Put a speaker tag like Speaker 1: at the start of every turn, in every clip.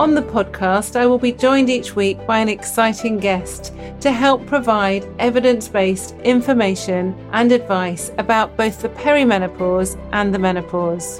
Speaker 1: On the podcast, I will be joined each week by an exciting guest to help provide evidence based information and advice about both the perimenopause and the menopause.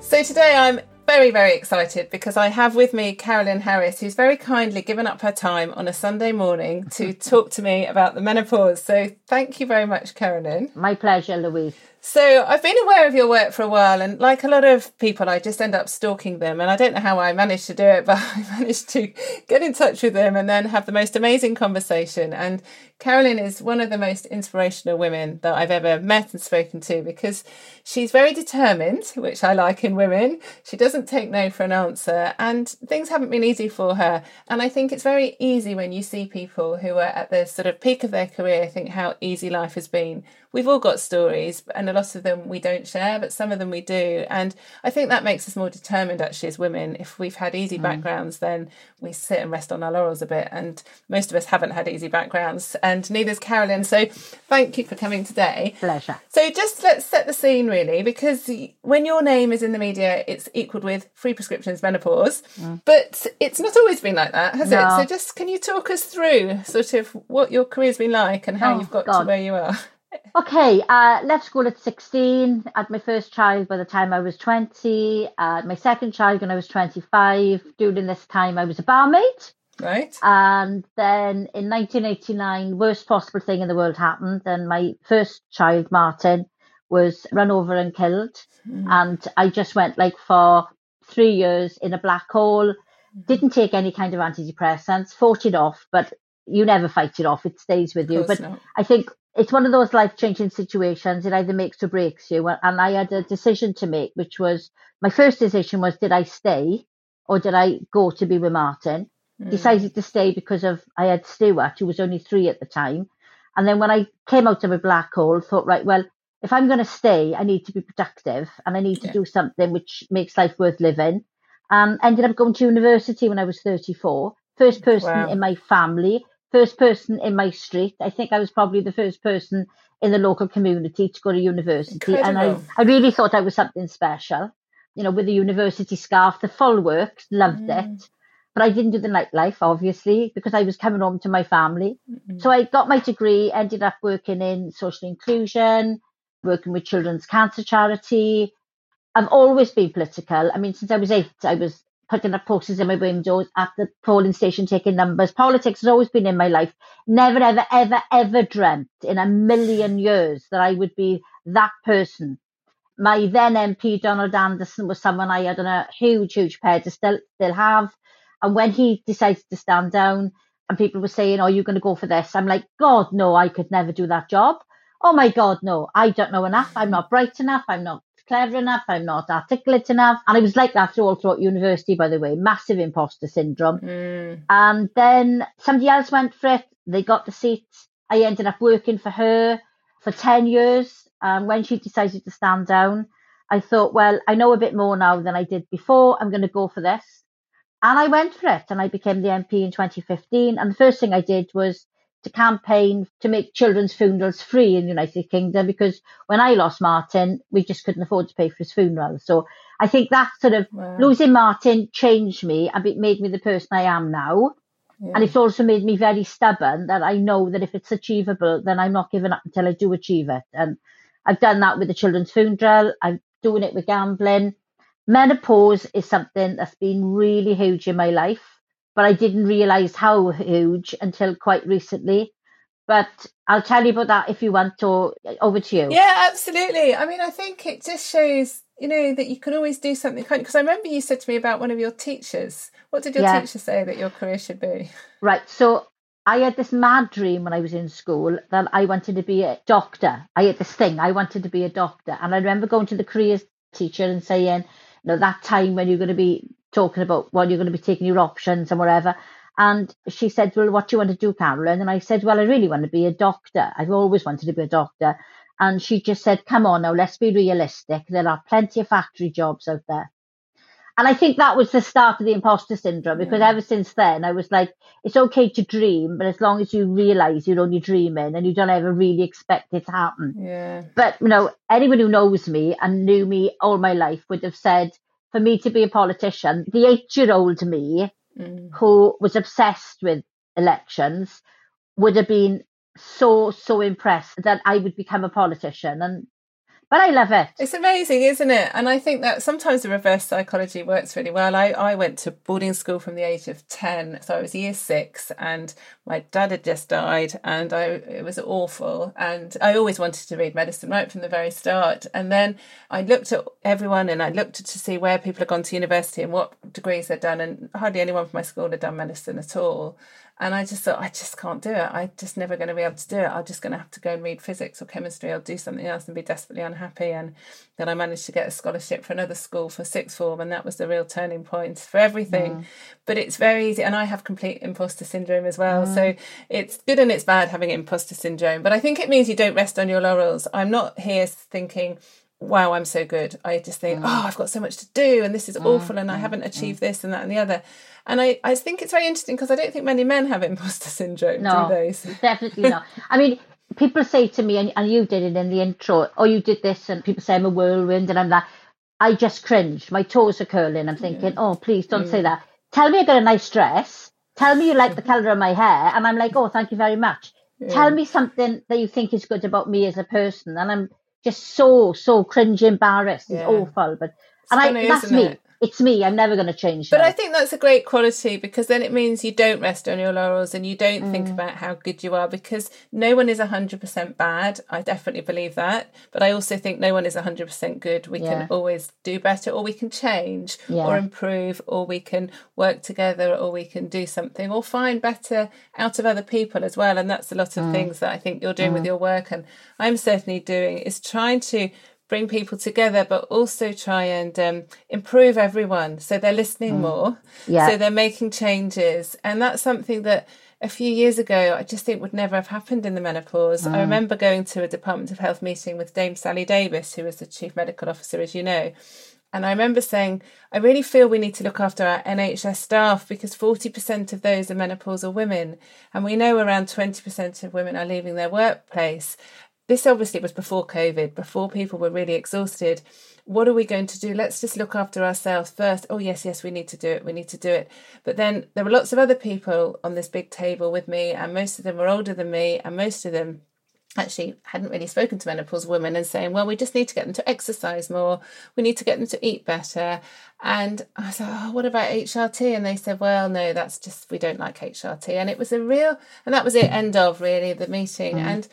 Speaker 1: So, today I'm very, very excited because I have with me Carolyn Harris, who's very kindly given up her time on a Sunday morning to talk to me about the menopause. So, thank you very much, Carolyn.
Speaker 2: My pleasure, Louise.
Speaker 1: So I've been aware of your work for a while, and like a lot of people, I just end up stalking them. And I don't know how I managed to do it, but I managed to get in touch with them and then have the most amazing conversation. And Carolyn is one of the most inspirational women that I've ever met and spoken to because she's very determined, which I like in women. She doesn't take no for an answer, and things haven't been easy for her. And I think it's very easy when you see people who are at the sort of peak of their career think how easy life has been we've all got stories and a lot of them we don't share but some of them we do and i think that makes us more determined actually as women if we've had easy mm. backgrounds then we sit and rest on our laurels a bit and most of us haven't had easy backgrounds and neither's carolyn so thank you for coming today
Speaker 2: pleasure
Speaker 1: so just let's set the scene really because when your name is in the media it's equaled with free prescriptions menopause mm. but it's not always been like that has no. it so just can you talk us through sort of what your career's been like and how oh, you've got God. to where you are
Speaker 2: Okay, uh, left school at 16, had my first child by the time I was 20, uh, my second child when I was 25. During this time, I was a barmaid.
Speaker 1: Right.
Speaker 2: And then in 1989, worst possible thing in the world happened, and my first child, Martin, was run over and killed. Mm. And I just went like for three years in a black hole, didn't take any kind of antidepressants, fought it off, but you never fight it off. It stays with you. But not. I think it's one of those life changing situations. It either makes or breaks you. And I had a decision to make, which was my first decision was did I stay or did I go to be with Martin? Mm. Decided to stay because of I had Stuart, who was only three at the time. And then when I came out of a black hole, thought, right, well, if I'm going to stay, I need to be productive and I need to yeah. do something which makes life worth living. And ended up going to university when I was 34. First person wow. in my family first person in my street. I think I was probably the first person in the local community to go to university. Incredible. And I, I really thought I was something special. You know, with the university scarf, the full works, loved mm. it. But I didn't do the nightlife, obviously, because I was coming home to my family. Mm-hmm. So I got my degree, ended up working in social inclusion, working with Children's Cancer Charity. I've always been political. I mean, since I was eight, I was putting up posters in my windows at the polling station taking numbers. Politics has always been in my life. Never, ever, ever, ever dreamt in a million years that I would be that person. My then MP Donald Anderson was someone I had on a huge, huge pedestal, still have. And when he decided to stand down and people were saying, Oh, you're going to go for this, I'm like, God, no, I could never do that job. Oh my God, no, I don't know enough. I'm not bright enough. I'm not clever enough, I'm not articulate enough. And I was like that all throughout university, by the way, massive imposter syndrome. Mm. And then somebody else went for it, they got the seat. I ended up working for her for 10 years. And when she decided to stand down, I thought, well, I know a bit more now than I did before. I'm going to go for this. And I went for it and I became the MP in 2015. And the first thing I did was to campaign to make children's funerals free in the United Kingdom because when I lost Martin, we just couldn't afford to pay for his funeral. So I think that sort of wow. losing Martin changed me and it made me the person I am now. Yeah. And it's also made me very stubborn that I know that if it's achievable, then I'm not giving up until I do achieve it. And I've done that with the children's funeral. I'm doing it with gambling. Menopause is something that's been really huge in my life but I didn't realize how huge until quite recently. But I'll tell you about that if you want to. Uh, over to you.
Speaker 1: Yeah, absolutely. I mean, I think it just shows, you know, that you can always do something. Because I remember you said to me about one of your teachers. What did your yeah. teacher say that your career should be?
Speaker 2: Right. So I had this mad dream when I was in school that I wanted to be a doctor. I had this thing. I wanted to be a doctor, and I remember going to the careers teacher and saying, "You know, that time when you're going to be talking about what you're going to be taking your options and whatever. And she said, Well, what do you want to do, Carolyn? And I said, Well, I really want to be a doctor. I've always wanted to be a doctor. And she just said, Come on now, let's be realistic. There are plenty of factory jobs out there. And I think that was the start of the imposter syndrome because yeah. ever since then I was like, it's okay to dream, but as long as you realize you're only dreaming and you don't ever really expect it to happen.
Speaker 1: Yeah.
Speaker 2: But you know, anyone who knows me and knew me all my life would have said, for me to be a politician, the eight year old me mm. who was obsessed with elections would have been so so impressed that I would become a politician and but I love it.
Speaker 1: It's amazing, isn't it? And I think that sometimes the reverse psychology works really well. I, I went to boarding school from the age of 10. So I was year six and my dad had just died and I it was awful. And I always wanted to read medicine right from the very start. And then I looked at everyone and I looked to see where people had gone to university and what degrees they'd done. And hardly anyone from my school had done medicine at all. And I just thought, I just can't do it. I'm just never going to be able to do it. I'm just going to have to go and read physics or chemistry or do something else and be desperately unhappy. And then I managed to get a scholarship for another school for sixth form. And that was the real turning point for everything. Mm. But it's very easy. And I have complete imposter syndrome as well. Mm. So it's good and it's bad having imposter syndrome. But I think it means you don't rest on your laurels. I'm not here thinking, wow, I'm so good. I just think, mm. oh, I've got so much to do and this is mm. awful and I mm. haven't achieved mm. this and that and the other. And I, I think it's very interesting because I don't think many men have imposter syndrome,
Speaker 2: no,
Speaker 1: do they?
Speaker 2: definitely not. I mean, people say to me, and, and you did it in the intro, oh, you did this, and people say I'm a whirlwind and I'm that. I just cringe. My toes are curling. I'm thinking, yeah. oh, please don't say that. Tell me I got a nice dress. Tell me you like the colour of my hair. And I'm like, oh, thank you very much. Yeah. Tell me something that you think is good about me as a person. And I'm just so, so cringe embarrassed. It's awful. But, and I, that's me. It? It's me. I'm never going to change.
Speaker 1: But I think that's a great quality because then it means you don't rest on your laurels and you don't mm. think about how good you are because no one is 100% bad. I definitely believe that. But I also think no one is 100% good. We yeah. can always do better or we can change yeah. or improve or we can work together or we can do something or find better out of other people as well. And that's a lot of mm. things that I think you're doing mm. with your work and I'm certainly doing is trying to bring people together, but also try and um, improve everyone. So they're listening mm. more. Yeah. So they're making changes. And that's something that a few years ago, I just think would never have happened in the menopause. Mm. I remember going to a Department of Health meeting with Dame Sally Davies, who was the Chief Medical Officer, as you know. And I remember saying, I really feel we need to look after our NHS staff because 40% of those are menopausal women. And we know around 20% of women are leaving their workplace this obviously was before COVID, before people were really exhausted. What are we going to do? Let's just look after ourselves first. Oh, yes, yes, we need to do it. We need to do it. But then there were lots of other people on this big table with me, and most of them were older than me, and most of them actually hadn't really spoken to menopause women and saying, well, we just need to get them to exercise more. We need to get them to eat better. And I said, oh, what about HRT? And they said, well, no, that's just, we don't like HRT. And it was a real, and that was it, end of really the meeting. Mm. And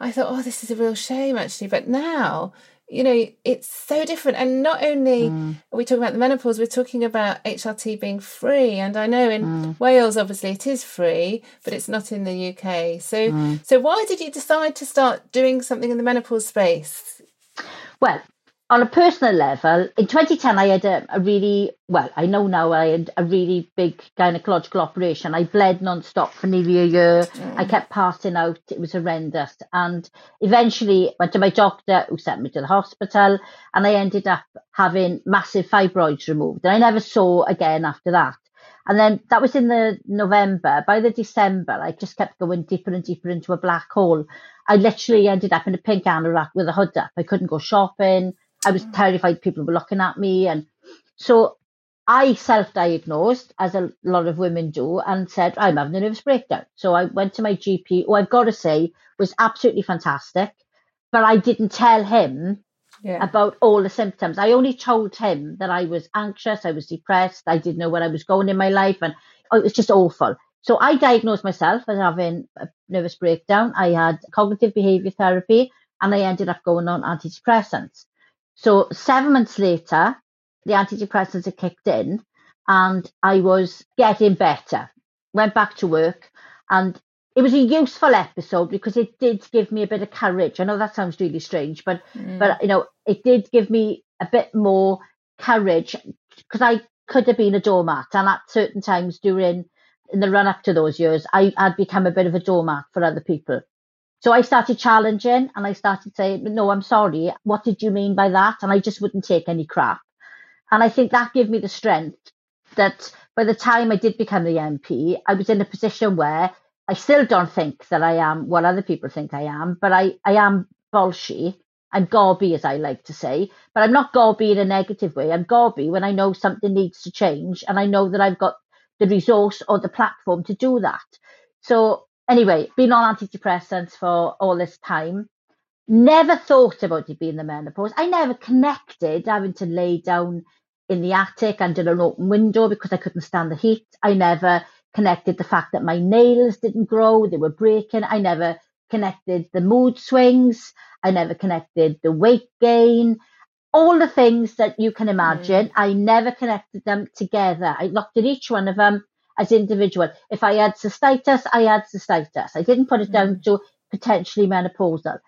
Speaker 1: I thought, oh, this is a real shame actually. But now, you know, it's so different. And not only mm. are we talking about the menopause, we're talking about HRT being free. And I know in mm. Wales, obviously, it is free, but it's not in the UK. So, mm. so why did you decide to start doing something in the menopause space?
Speaker 2: Well, on a personal level, in 2010, I had a, a, really, well, I know now I had a really big gynecological operation. I bled non-stop for nearly a year. Mm. I kept passing out. It was horrendous. And eventually went to my doctor who sent me to the hospital and I ended up having massive fibroids removed. And I never saw again after that. And then that was in the November. By the December, I just kept going deeper and deeper into a black hole. I literally ended up in a pink anorak with a hood up. I couldn't go shopping. I was terrified people were looking at me. And so I self diagnosed, as a lot of women do, and said, I'm having a nervous breakdown. So I went to my GP, who I've got to say was absolutely fantastic. But I didn't tell him yeah. about all the symptoms. I only told him that I was anxious, I was depressed, I didn't know where I was going in my life, and oh, it was just awful. So I diagnosed myself as having a nervous breakdown. I had cognitive behavior therapy, and I ended up going on antidepressants. So seven months later, the antidepressants had kicked in and I was getting better. Went back to work and it was a useful episode because it did give me a bit of courage. I know that sounds really strange, but mm. but you know, it did give me a bit more courage because I could have been a doormat and at certain times during in the run up to those years, I had become a bit of a doormat for other people. So I started challenging and I started saying, no, I'm sorry. What did you mean by that? And I just wouldn't take any crap. And I think that gave me the strength that by the time I did become the MP, I was in a position where I still don't think that I am what other people think I am, but I, I am bolshy. I'm gobby, as I like to say, but I'm not gobby in a negative way. I'm gobby when I know something needs to change and I know that I've got the resource or the platform to do that. So anyway, been on antidepressants for all this time. Never thought about it being the menopause. I never connected having to lay down in the attic under an open window because I couldn't stand the heat. I never connected the fact that my nails didn't grow, they were breaking. I never connected the mood swings. I never connected the weight gain. All the things that you can imagine, mm. I never connected them together. I looked at each one of them as individual. If I had cystitis, I had cystitis. I didn't put it down mm. to potentially menopausal.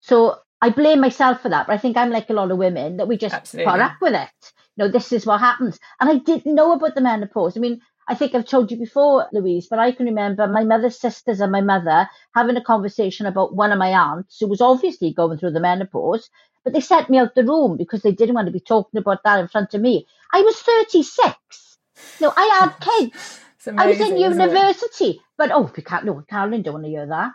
Speaker 2: So I blame myself for that, but I think I'm like a lot of women that we just Absolutely. put up with it. You know, this is what happens. And I didn't know about the menopause. I mean, I think I've told you before, Louise, but I can remember my mother's sisters and my mother having a conversation about one of my aunts who was obviously going through the menopause, but they sent me out the room because they didn't want to be talking about that in front of me. I was 36. No, I had kids. Amazing, I was in university, but oh, we can't. No, Carolyn don't want to hear that.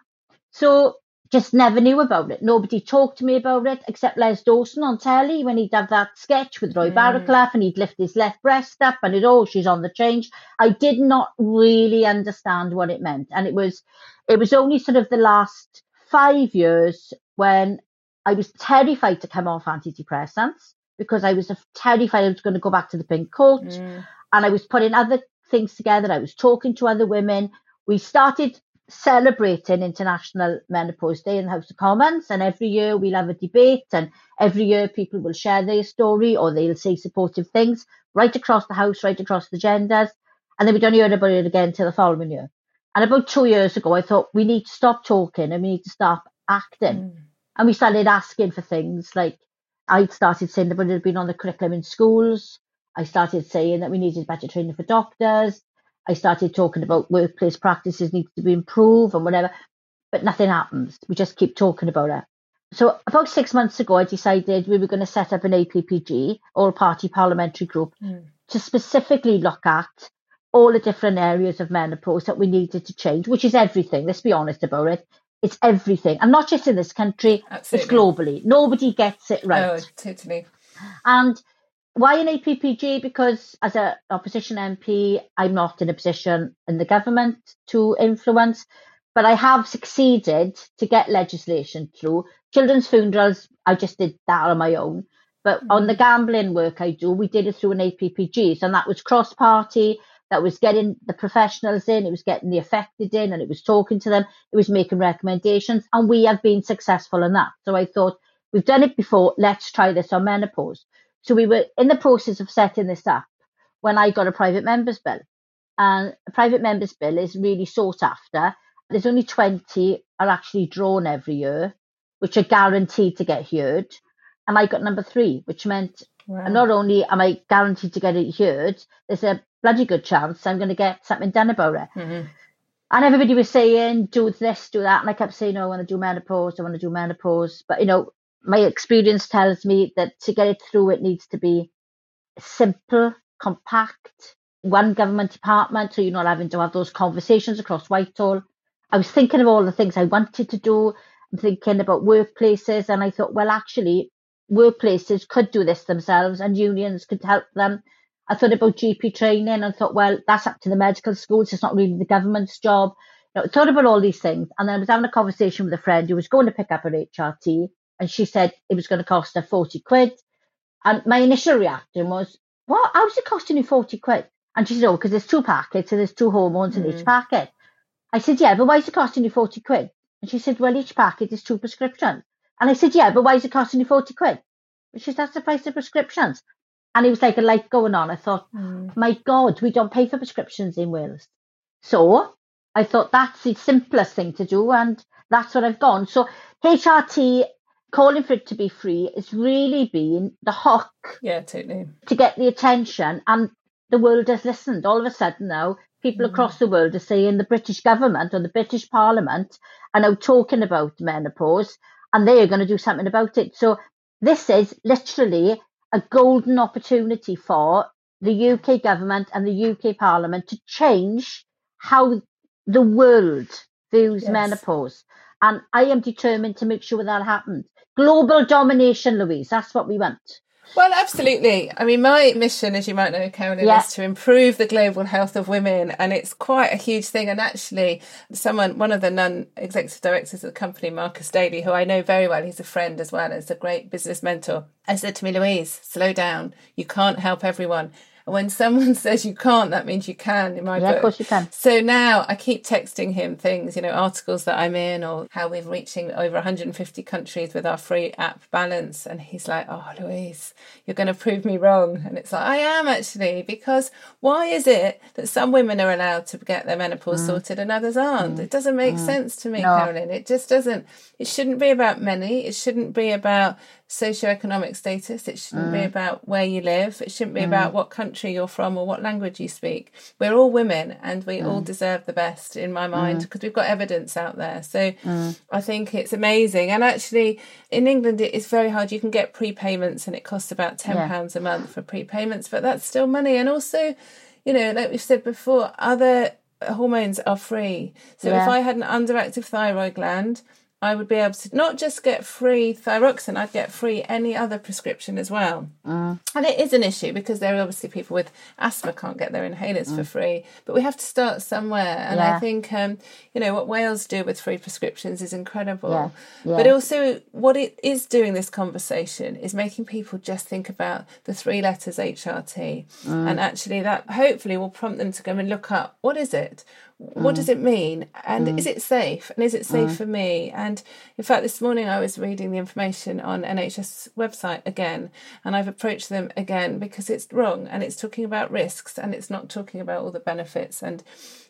Speaker 2: So just never knew about it. Nobody talked to me about it except Les Dawson on telly when he'd have that sketch with Roy mm. Barraclough and he'd lift his left breast up and it oh she's on the change. I did not really understand what it meant, and it was it was only sort of the last five years when I was terrified to come off antidepressants because I was terrified I was going to go back to the pink coat. Mm. And I was putting other things together. I was talking to other women. We started celebrating International Menopause Day in the House of Commons, and every year we'll have a debate, and every year people will share their story or they'll say supportive things right across the House, right across the genders, and then we don't hear about it again until the following year. And about two years ago, I thought we need to stop talking and we need to stop acting. Mm. And we started asking for things like I started saying that it had been on the curriculum in schools. I started saying that we needed better training for doctors. I started talking about workplace practices need to be improved and whatever, but nothing happens. We just keep talking about it. So about six months ago, I decided we were going to set up an APPG, all party parliamentary group, mm. to specifically look at all the different areas of menopause that we needed to change, which is everything. Let's be honest about it. It's everything. And not just in this country, Absolutely. it's globally. Nobody gets it right. Oh,
Speaker 1: totally.
Speaker 2: And why an APPG? Because as an opposition MP, I'm not in a position in the government to influence, but I have succeeded to get legislation through. Children's funerals, I just did that on my own. But mm-hmm. on the gambling work I do, we did it through an APPG. And that was cross party, that was getting the professionals in, it was getting the affected in, and it was talking to them, it was making recommendations. And we have been successful in that. So I thought, we've done it before, let's try this on menopause. So we were in the process of setting this up when I got a private members bill. And a private members bill is really sought after. There's only 20 are actually drawn every year, which are guaranteed to get heard. And I got number three, which meant wow. not only am I guaranteed to get it heard, there's a bloody good chance I'm going to get something done about it. Mm-hmm. And everybody was saying, do this, do that. And I kept saying, no, I want to do menopause, I want to do menopause. But, you know, my experience tells me that to get it through, it needs to be simple, compact, one government department, so you're not having to have those conversations across Whitehall. I was thinking of all the things I wanted to do. I'm thinking about workplaces, and I thought, well, actually, workplaces could do this themselves, and unions could help them. I thought about GP training, and thought, well, that's up to the medical schools. It's not really the government's job. You know, I thought about all these things, and then I was having a conversation with a friend who was going to pick up an HRT, and she said it was going to cost her 40 quid. And my initial reaction was, what? How's it costing you 40 quid? And she said, oh, because there's two packets and there's two hormones mm-hmm. in each mm. packet. I said, yeah, but why is it costing you 40 quid? And she said, well, each packet is two prescriptions. And I said, yeah, but why is it costing you 40 quid? And she said, that's the price of prescriptions. And it was like a light going on. I thought, mm. my God, we don't pay for prescriptions in Wales. So I thought that's the simplest thing to do. And that's what I've gone. So HRT calling for it to be free has really been the hook.
Speaker 1: Yeah, totally.
Speaker 2: To get the attention, and the world has listened. All of a sudden now, people mm. across the world are saying the British government or the British Parliament are now talking about menopause and they are going to do something about it. So this is literally a golden opportunity for the UK government and the UK Parliament to change how the world views yes. menopause. And I am determined to make sure that happens. Global domination, Louise. That's what we want.
Speaker 1: Well, absolutely. I mean, my mission, as you might know, Carolyn, yeah. is to improve the global health of women, and it's quite a huge thing. And actually, someone, one of the non-executive directors of the company, Marcus Daly, who I know very well, he's a friend as well as a great business mentor. I said to me, Louise, slow down. You can't help everyone when someone says you can't, that means you can in my
Speaker 2: yeah,
Speaker 1: book.
Speaker 2: of course you can.
Speaker 1: So now I keep texting him things, you know, articles that I'm in or how we're reaching over 150 countries with our free app balance. And he's like, oh, Louise, you're going to prove me wrong. And it's like, I am actually, because why is it that some women are allowed to get their menopause mm. sorted and others aren't? Mm. It doesn't make mm. sense to me, no. Carolyn. It just doesn't. It shouldn't be about many. It shouldn't be about socioeconomic status. It shouldn't mm. be about where you live. It shouldn't be mm. about what country you're from or what language you speak. We're all women and we mm. all deserve the best in my mind because mm. we've got evidence out there. So mm. I think it's amazing. And actually, in England, it is very hard. You can get prepayments and it costs about £10 yeah. a month for prepayments, but that's still money. And also, you know, like we've said before, other hormones are free. So yeah. if I had an underactive thyroid gland, I would be able to not just get free thyroxine, I'd get free any other prescription as well. Mm. And it is an issue because there are obviously people with asthma can't get their inhalers mm. for free, but we have to start somewhere. And yeah. I think, um, you know, what Wales do with free prescriptions is incredible. Yeah. Yeah. But also, what it is doing this conversation is making people just think about the three letters HRT. Mm. And actually, that hopefully will prompt them to go and look up what is it? What does mm. it mean and mm. is it safe and is it safe mm. for me and in fact this morning i was reading the information on nhs website again and i've approached them again because it's wrong and it's talking about risks and it's not talking about all the benefits and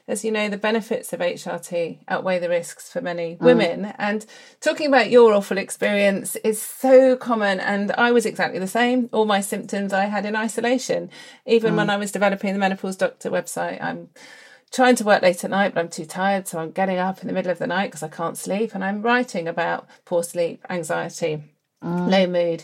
Speaker 1: as you know the benefits of hrt outweigh the risks for many mm. women and talking about your awful experience is so common and i was exactly the same all my symptoms i had in isolation even when mm. i was developing the menopause doctor website i'm trying to work late at night, but I'm too tired. So I'm getting up in the middle of the night because I can't sleep. And I'm writing about poor sleep, anxiety, mm. low mood,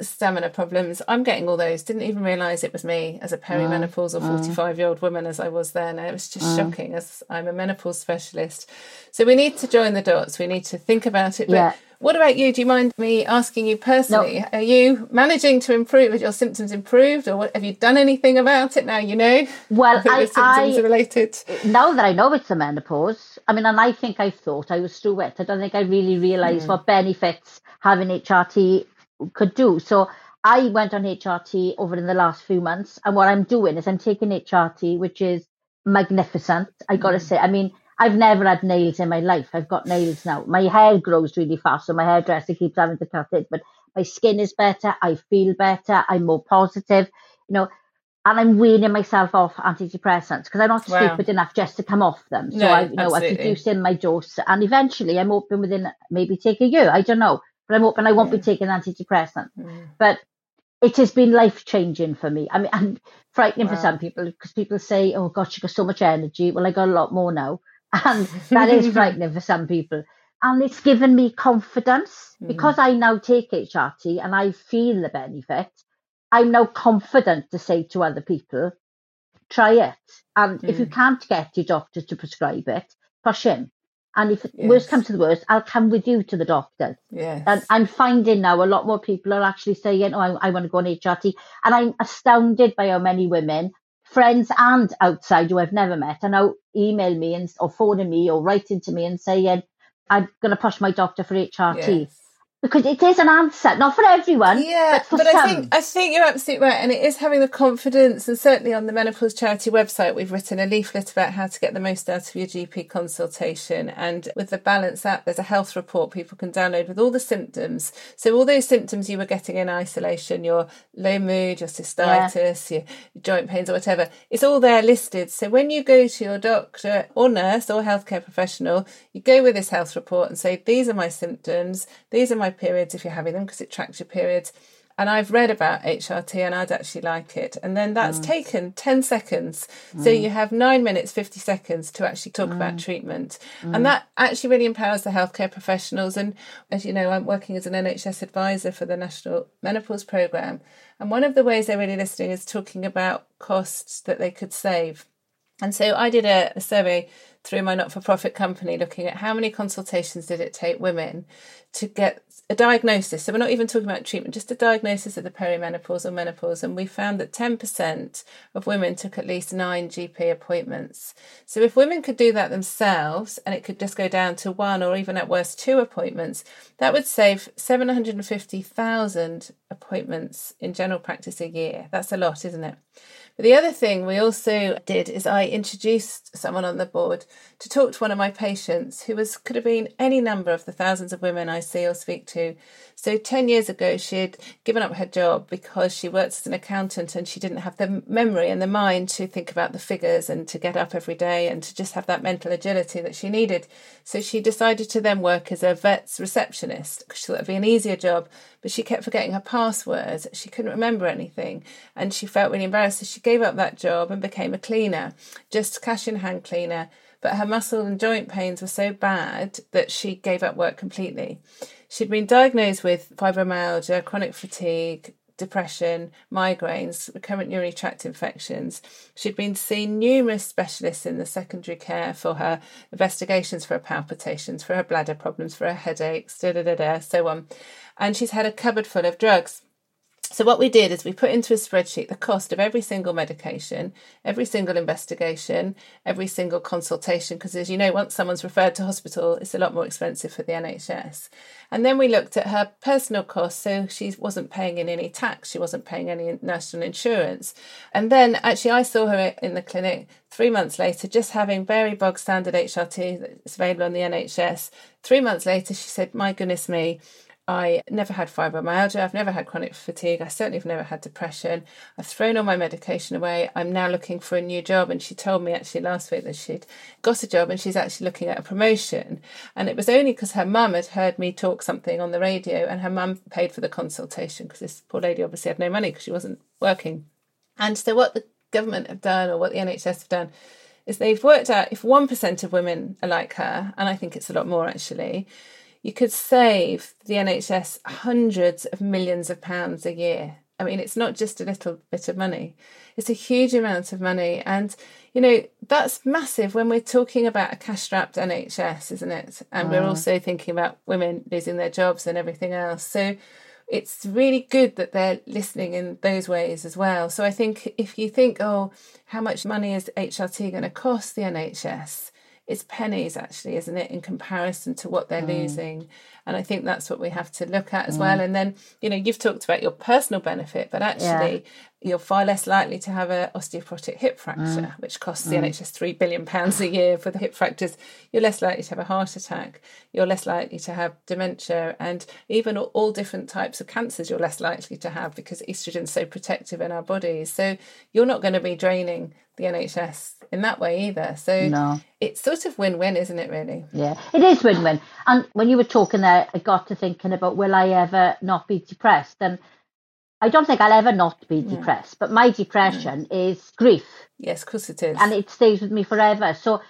Speaker 1: stamina problems. I'm getting all those. Didn't even realise it was me as a perimenopausal mm. 45 year old woman as I was then. It was just mm. shocking as I'm a menopause specialist. So we need to join the dots. We need to think about it. But yeah. what about you? Do you mind me asking you personally? No. Are you managing to improve? Have your symptoms improved or what, have you done anything about it now you know?
Speaker 2: Well, I,
Speaker 1: symptoms I, are related.
Speaker 2: Now that I know it's a menopause, I mean, and I think I thought I was through it. I don't think I really realised mm. what benefits having HRT could do. So I went on HRT over in the last few months, and what I'm doing is I'm taking HRT, which is magnificent. I got to mm. say, I mean, I've never had nails in my life. I've got nails now. My hair grows really fast, so my hairdresser keeps having to cut it. But my skin is better. I feel better. I'm more positive. You know, and I'm weaning myself off antidepressants because I'm not wow. stupid enough just to come off them. So no, I, you know, I'm reducing my dose, and eventually, I'm hoping within maybe take a year. I don't know but I'm hoping I won't yeah. be taking antidepressant. Mm. But it has been life changing for me. I mean, and frightening wow. for some people because people say, "Oh gosh, you got so much energy." Well, I got a lot more now, and that is frightening for some people. And it's given me confidence mm. because I now take HRT and I feel the benefit. I'm now confident to say to other people, "Try it." And mm. if you mm. can't get your doctor to prescribe it, push in. And if yes. worst comes to the worst, I'll come with you to the doctor.
Speaker 1: Yes.
Speaker 2: And I'm finding now a lot more people are actually saying, oh, I, I want to go on HRT. And I'm astounded by how many women, friends and outside who I've never met, are now emailing me and or phoning me or writing to me and saying, I'm going to push my doctor for HRT. Yes because it is an answer, not for everyone. Yeah, but, but
Speaker 1: I think I think you're absolutely right, and it is having the confidence. And certainly on the menopause charity website, we've written a leaflet about how to get the most out of your GP consultation. And with the Balance app, there's a health report people can download with all the symptoms. So all those symptoms you were getting in isolation, your low mood, your cystitis, yeah. your joint pains, or whatever, it's all there listed. So when you go to your doctor or nurse or healthcare professional, you go with this health report and say, "These are my symptoms. These are my periods if you're having them because it tracks your periods. and I've read about HRT and I'd actually like it. And then that's mm. taken 10 seconds. Mm. So you have nine minutes, 50 seconds to actually talk mm. about treatment. And mm. that actually really empowers the healthcare professionals. And as you know, I'm working as an NHS advisor for the National Menopause Programme. And one of the ways they're really listening is talking about costs that they could save. And so I did a, a survey through my not for profit company looking at how many consultations did it take women to get a diagnosis. So we're not even talking about treatment, just a diagnosis of the perimenopause or menopause. And we found that 10% of women took at least nine GP appointments. So if women could do that themselves and it could just go down to one or even at worst two appointments, that would save 750,000 appointments in general practice a year. That's a lot, isn't it? But the other thing we also did is I introduced someone on the board to talk to one of my patients who was could have been any number of the thousands of women I see or speak to. So 10 years ago, she had given up her job because she worked as an accountant and she didn't have the memory and the mind to think about the figures and to get up every day and to just have that mental agility that she needed. So she decided to then work as a vet's receptionist because she thought it'd be an easier job, but she kept forgetting her passwords. She couldn't remember anything and she felt really embarrassed. So she gave up that job and became a cleaner, just cash in hand cleaner. But her muscle and joint pains were so bad that she gave up work completely. She'd been diagnosed with fibromyalgia, chronic fatigue, depression, migraines, recurrent urinary tract infections. She'd been seeing numerous specialists in the secondary care for her investigations for her palpitations, for her bladder problems, for her headaches, da da da da, so on. And she's had a cupboard full of drugs. So what we did is we put into a spreadsheet the cost of every single medication, every single investigation, every single consultation, because as you know, once someone's referred to hospital, it's a lot more expensive for the NHS. And then we looked at her personal costs, so she wasn't paying in any tax, she wasn't paying any national insurance. And then actually I saw her in the clinic three months later, just having very bog standard HRT that's available on the NHS. Three months later, she said, My goodness me, I never had fibromyalgia. I've never had chronic fatigue. I certainly have never had depression. I've thrown all my medication away. I'm now looking for a new job. And she told me actually last week that she'd got a job and she's actually looking at a promotion. And it was only because her mum had heard me talk something on the radio and her mum paid for the consultation because this poor lady obviously had no money because she wasn't working. And so, what the government have done or what the NHS have done is they've worked out if 1% of women are like her, and I think it's a lot more actually you could save the NHS hundreds of millions of pounds a year. I mean, it's not just a little bit of money, it's a huge amount of money. And, you know, that's massive when we're talking about a cash strapped NHS, isn't it? And we're mm. also thinking about women losing their jobs and everything else. So it's really good that they're listening in those ways as well. So I think if you think, oh, how much money is HRT going to cost the NHS? It's pennies actually isn't it in comparison to what they're mm. losing and i think that's what we have to look at as mm. well and then you know you've talked about your personal benefit but actually yeah you're far less likely to have an osteoporotic hip fracture, mm. which costs the mm. NHS three billion pounds a year for the hip fractures. You're less likely to have a heart attack. You're less likely to have dementia, and even all different types of cancers. You're less likely to have because estrogen's so protective in our bodies. So you're not going to be draining the NHS in that way either. So no. it's sort of win-win, isn't it? Really?
Speaker 2: Yeah, it is win-win. And when you were talking there, I got to thinking about will I ever not be depressed and I don't think I'll ever not be hmm. depressed, but my depression hmm. is grief.
Speaker 1: Yes, of course it is.
Speaker 2: And it stays with me forever. So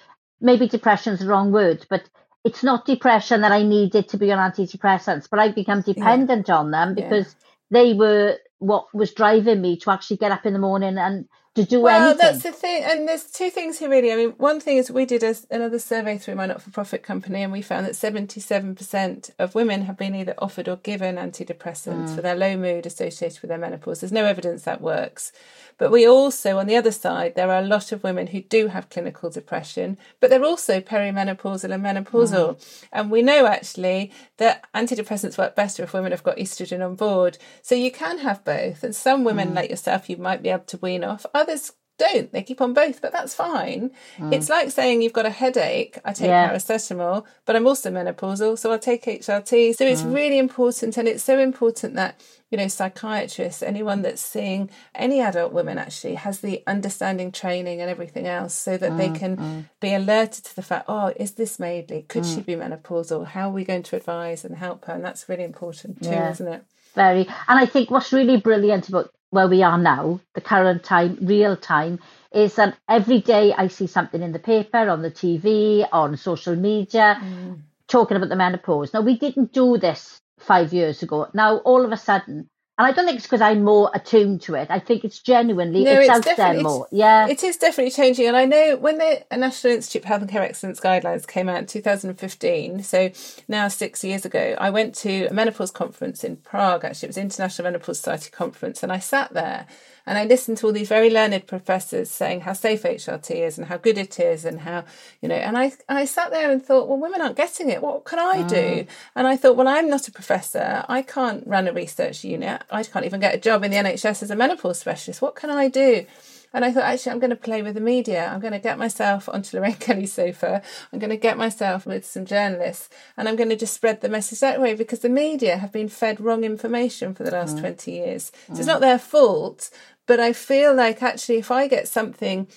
Speaker 2: maybe depression's the wrong word, but it's not depression that I needed to be on antidepressants, but I've become dependent yeah. on them because yeah. they were what was driving me to actually get up in the morning and to do
Speaker 1: well,
Speaker 2: anything.
Speaker 1: that's the thing. And there's two things here, really. I mean, one thing is we did a, another survey through my not for profit company, and we found that 77% of women have been either offered or given antidepressants mm. for their low mood associated with their menopause. There's no evidence that works. But we also, on the other side, there are a lot of women who do have clinical depression, but they're also perimenopausal and menopausal. Mm. And we know actually that antidepressants work better if women have got estrogen on board. So you can have both. And some women, mm. like yourself, you might be able to wean off others don't. They keep on both, but that's fine. Mm. It's like saying you've got a headache. I take yeah. paracetamol, but I'm also menopausal, so I'll take HRT. So it's mm. really important, and it's so important that you know psychiatrists, anyone that's seeing any adult women actually has the understanding training and everything else, so that mm. they can mm. be alerted to the fact, oh, is this Maidley? Could she mm. be menopausal? How are we going to advise and help her? And that's really important too, yeah. isn't it?
Speaker 2: Very. And I think what's really brilliant about where we are now, the current time, real time, is that every day I see something in the paper, on the TV, on social media, mm. talking about the menopause. Now, we didn't do this five years ago. Now, all of a sudden, and I don't think it's because I'm more attuned to it. I think it's genuinely no, it's, it's out there more. Yeah,
Speaker 1: it is definitely changing. And I know when the National Institute for Health and Care Excellence guidelines came out in 2015, so now six years ago, I went to a menopause conference in Prague. Actually, it was International Menopause Society conference, and I sat there and I listened to all these very learned professors saying how safe HRT is and how good it is and how, you know, and I, I sat there and thought, well, women aren't getting it. What can I do? Mm. And I thought, well, I'm not a professor. I can't run a research unit. I can't even get a job in the NHS as a menopause specialist. What can I do? And I thought, actually, I'm going to play with the media. I'm going to get myself onto Lorraine Kelly's sofa. I'm going to get myself with some journalists and I'm going to just spread the message that way because the media have been fed wrong information for the last mm. 20 years. So mm. it's not their fault, but I feel like actually, if I get something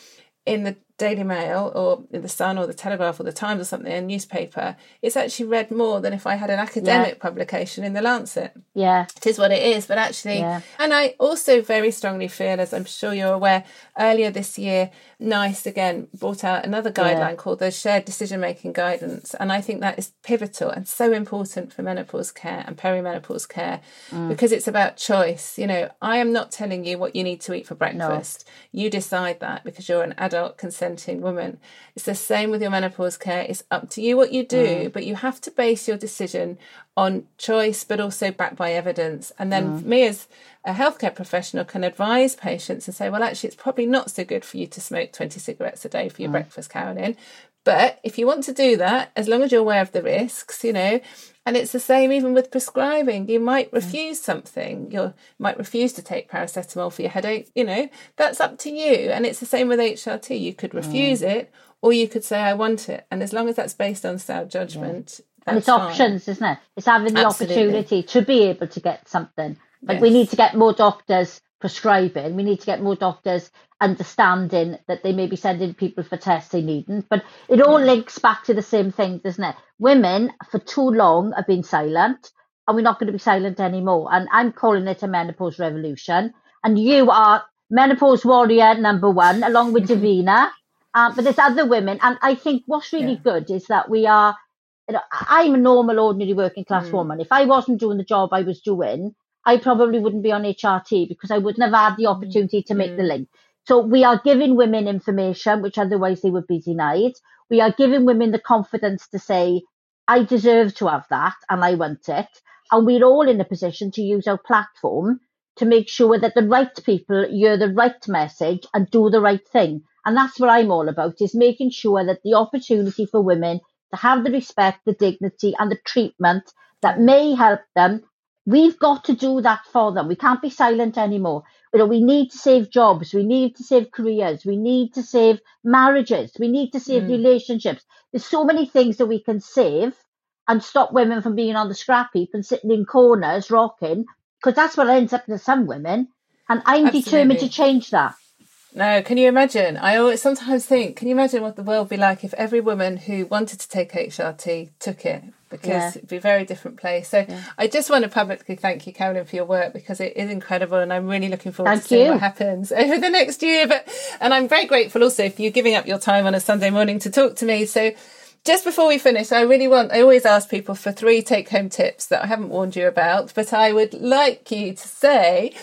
Speaker 1: in the Daily Mail or the Sun or the Telegraph or the Times or something, a newspaper, it's actually read more than if I had an academic yeah. publication in the Lancet.
Speaker 2: Yeah.
Speaker 1: It is what it is. But actually, yeah. and I also very strongly feel, as I'm sure you're aware, earlier this year, NICE again brought out another guideline yeah. called the Shared Decision Making Guidance. And I think that is pivotal and so important for menopause care and perimenopause care mm. because it's about choice. You know, I am not telling you what you need to eat for breakfast. No. You decide that because you're an adult woman. It's the same with your menopause care. It's up to you what you do, mm. but you have to base your decision on choice, but also backed by evidence. And then mm. me as a healthcare professional can advise patients and say, well, actually, it's probably not so good for you to smoke 20 cigarettes a day for your mm. breakfast, Carolyn. But if you want to do that, as long as you're aware of the risks, you know, and it's the same even with prescribing. You might mm. refuse something. You might refuse to take paracetamol for your headache. You know, that's up to you. And it's the same with HRT. You could refuse mm. it or you could say, I want it. And as long as that's based on sound judgment, yeah
Speaker 2: and it's fine. options, isn't it? It's having the Absolutely. opportunity to be able to get something. Like yes. we need to get more doctors prescribing. We need to get more doctors understanding that they may be sending people for tests they needn't. But it all links back to the same thing, doesn't it? Women for too long have been silent, and we're not going to be silent anymore. And I'm calling it a menopause revolution. And you are menopause warrior number one, along with Davina. Um, but there's other women, and I think what's really yeah. good is that we are you know, I'm a normal, ordinary working class mm. woman. If I wasn't doing the job I was doing, I probably wouldn't be on HRT because I wouldn't have had the mm. opportunity to make mm. the link. So we are giving women information, which otherwise they would be denied. We are giving women the confidence to say, I deserve to have that and I want it. And we're all in a position to use our platform to make sure that the right people hear the right message and do the right thing. And that's what I'm all about is making sure that the opportunity for women to have the respect, the dignity, and the treatment that may help them. We've got to do that for them. We can't be silent anymore. You know, we need to save jobs. We need to save careers. We need to save marriages. We need to save mm. relationships. There's so many things that we can save and stop women from being on the scrap heap and sitting in corners rocking, because that's what ends up to some women. And I'm Absolutely. determined to change that.
Speaker 1: No, can you imagine? I always sometimes think, can you imagine what the world would be like if every woman who wanted to take HRT took it? Because yeah. it'd be a very different place. So yeah. I just want to publicly thank you, Carolyn, for your work because it is incredible and I'm really looking forward
Speaker 2: thank
Speaker 1: to seeing what happens over the next year. But and I'm very grateful also for you giving up your time on a Sunday morning to talk to me. So just before we finish, I really want, I always ask people for three take home tips that I haven't warned you about, but I would like you to say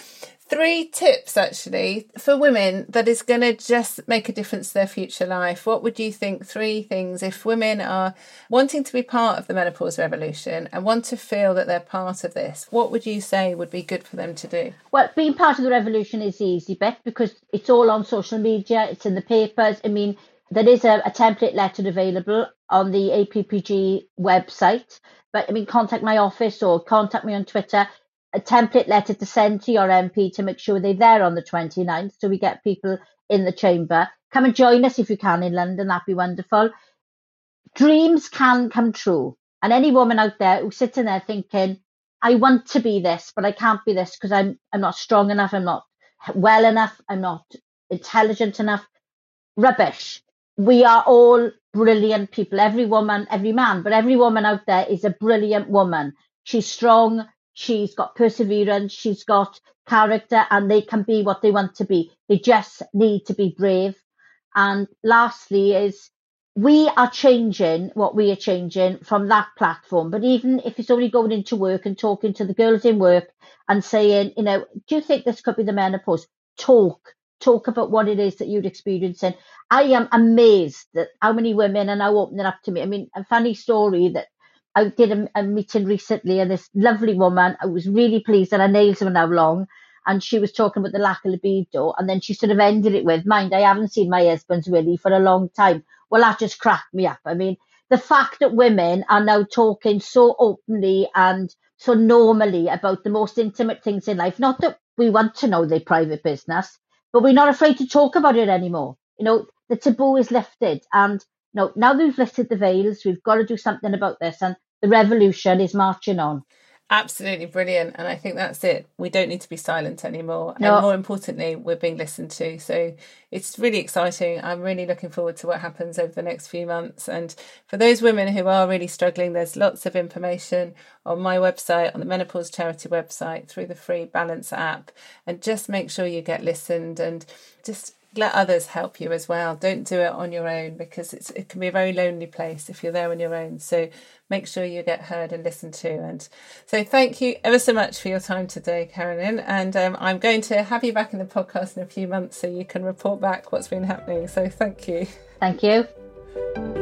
Speaker 1: three tips actually for women that is going to just make a difference to their future life. What would you think? Three things if women are wanting to be part of the menopause revolution and want to feel that they're part of this, what would you say would be good for them to do?
Speaker 2: Well, being part of the revolution is easy Beth, because it's all on social media, it's in the papers. I mean, there is a, a template letter available on the APPG website. But I mean, contact my office or contact me on Twitter a template letter to send to your MP to make sure they're there on the 29th so we get people in the chamber. Come and join us if you can in London, that'd be wonderful. Dreams can come true. And any woman out there who's sitting there thinking, I want to be this, but I can't be this because I'm I'm not strong enough, I'm not well enough, I'm not intelligent enough. Rubbish. We are all brilliant people. Every woman, every man, but every woman out there is a brilliant woman. She's strong, she's got perseverance, she's got character, and they can be what they want to be. They just need to be brave. And lastly, is we are changing what we are changing from that platform. But even if it's only going into work and talking to the girls in work and saying, you know, do you think this could be the menopause? Talk, talk about what it is that you're experiencing. I am amazed that how many women are now opening up to me. I mean, a funny story that I did a, a meeting recently, and this lovely woman, I was really pleased that her nails were now long. And she was talking about the lack of libido, and then she sort of ended it with, "Mind, I haven't seen my husband's Willie for a long time." Well, that just cracked me up. I mean, the fact that women are now talking so openly and so normally about the most intimate things in life, not that we want to know their private business, but we're not afraid to talk about it anymore. You know, the taboo is lifted. And know, now we've lifted the veils, we've got to do something about this. And the revolution is marching on.
Speaker 1: Absolutely brilliant. And I think that's it. We don't need to be silent anymore. No. And more importantly, we're being listened to. So it's really exciting. I'm really looking forward to what happens over the next few months. And for those women who are really struggling, there's lots of information on my website, on the Menopause Charity website, through the free Balance app. And just make sure you get listened and just let others help you as well. Don't do it on your own because it's it can be a very lonely place if you're there on your own. So make sure you get heard and listened to. And so thank you ever so much for your time today, Carolyn. And um, I'm going to have you back in the podcast in a few months so you can report back what's been happening. So thank you.
Speaker 2: Thank you.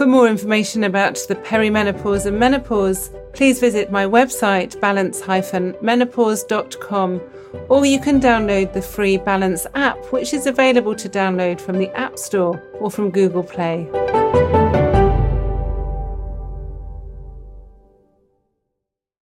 Speaker 1: For more information about the perimenopause and menopause, please visit my website balance-menopause.com or you can download the free Balance app, which is available to download from the App Store or from Google Play.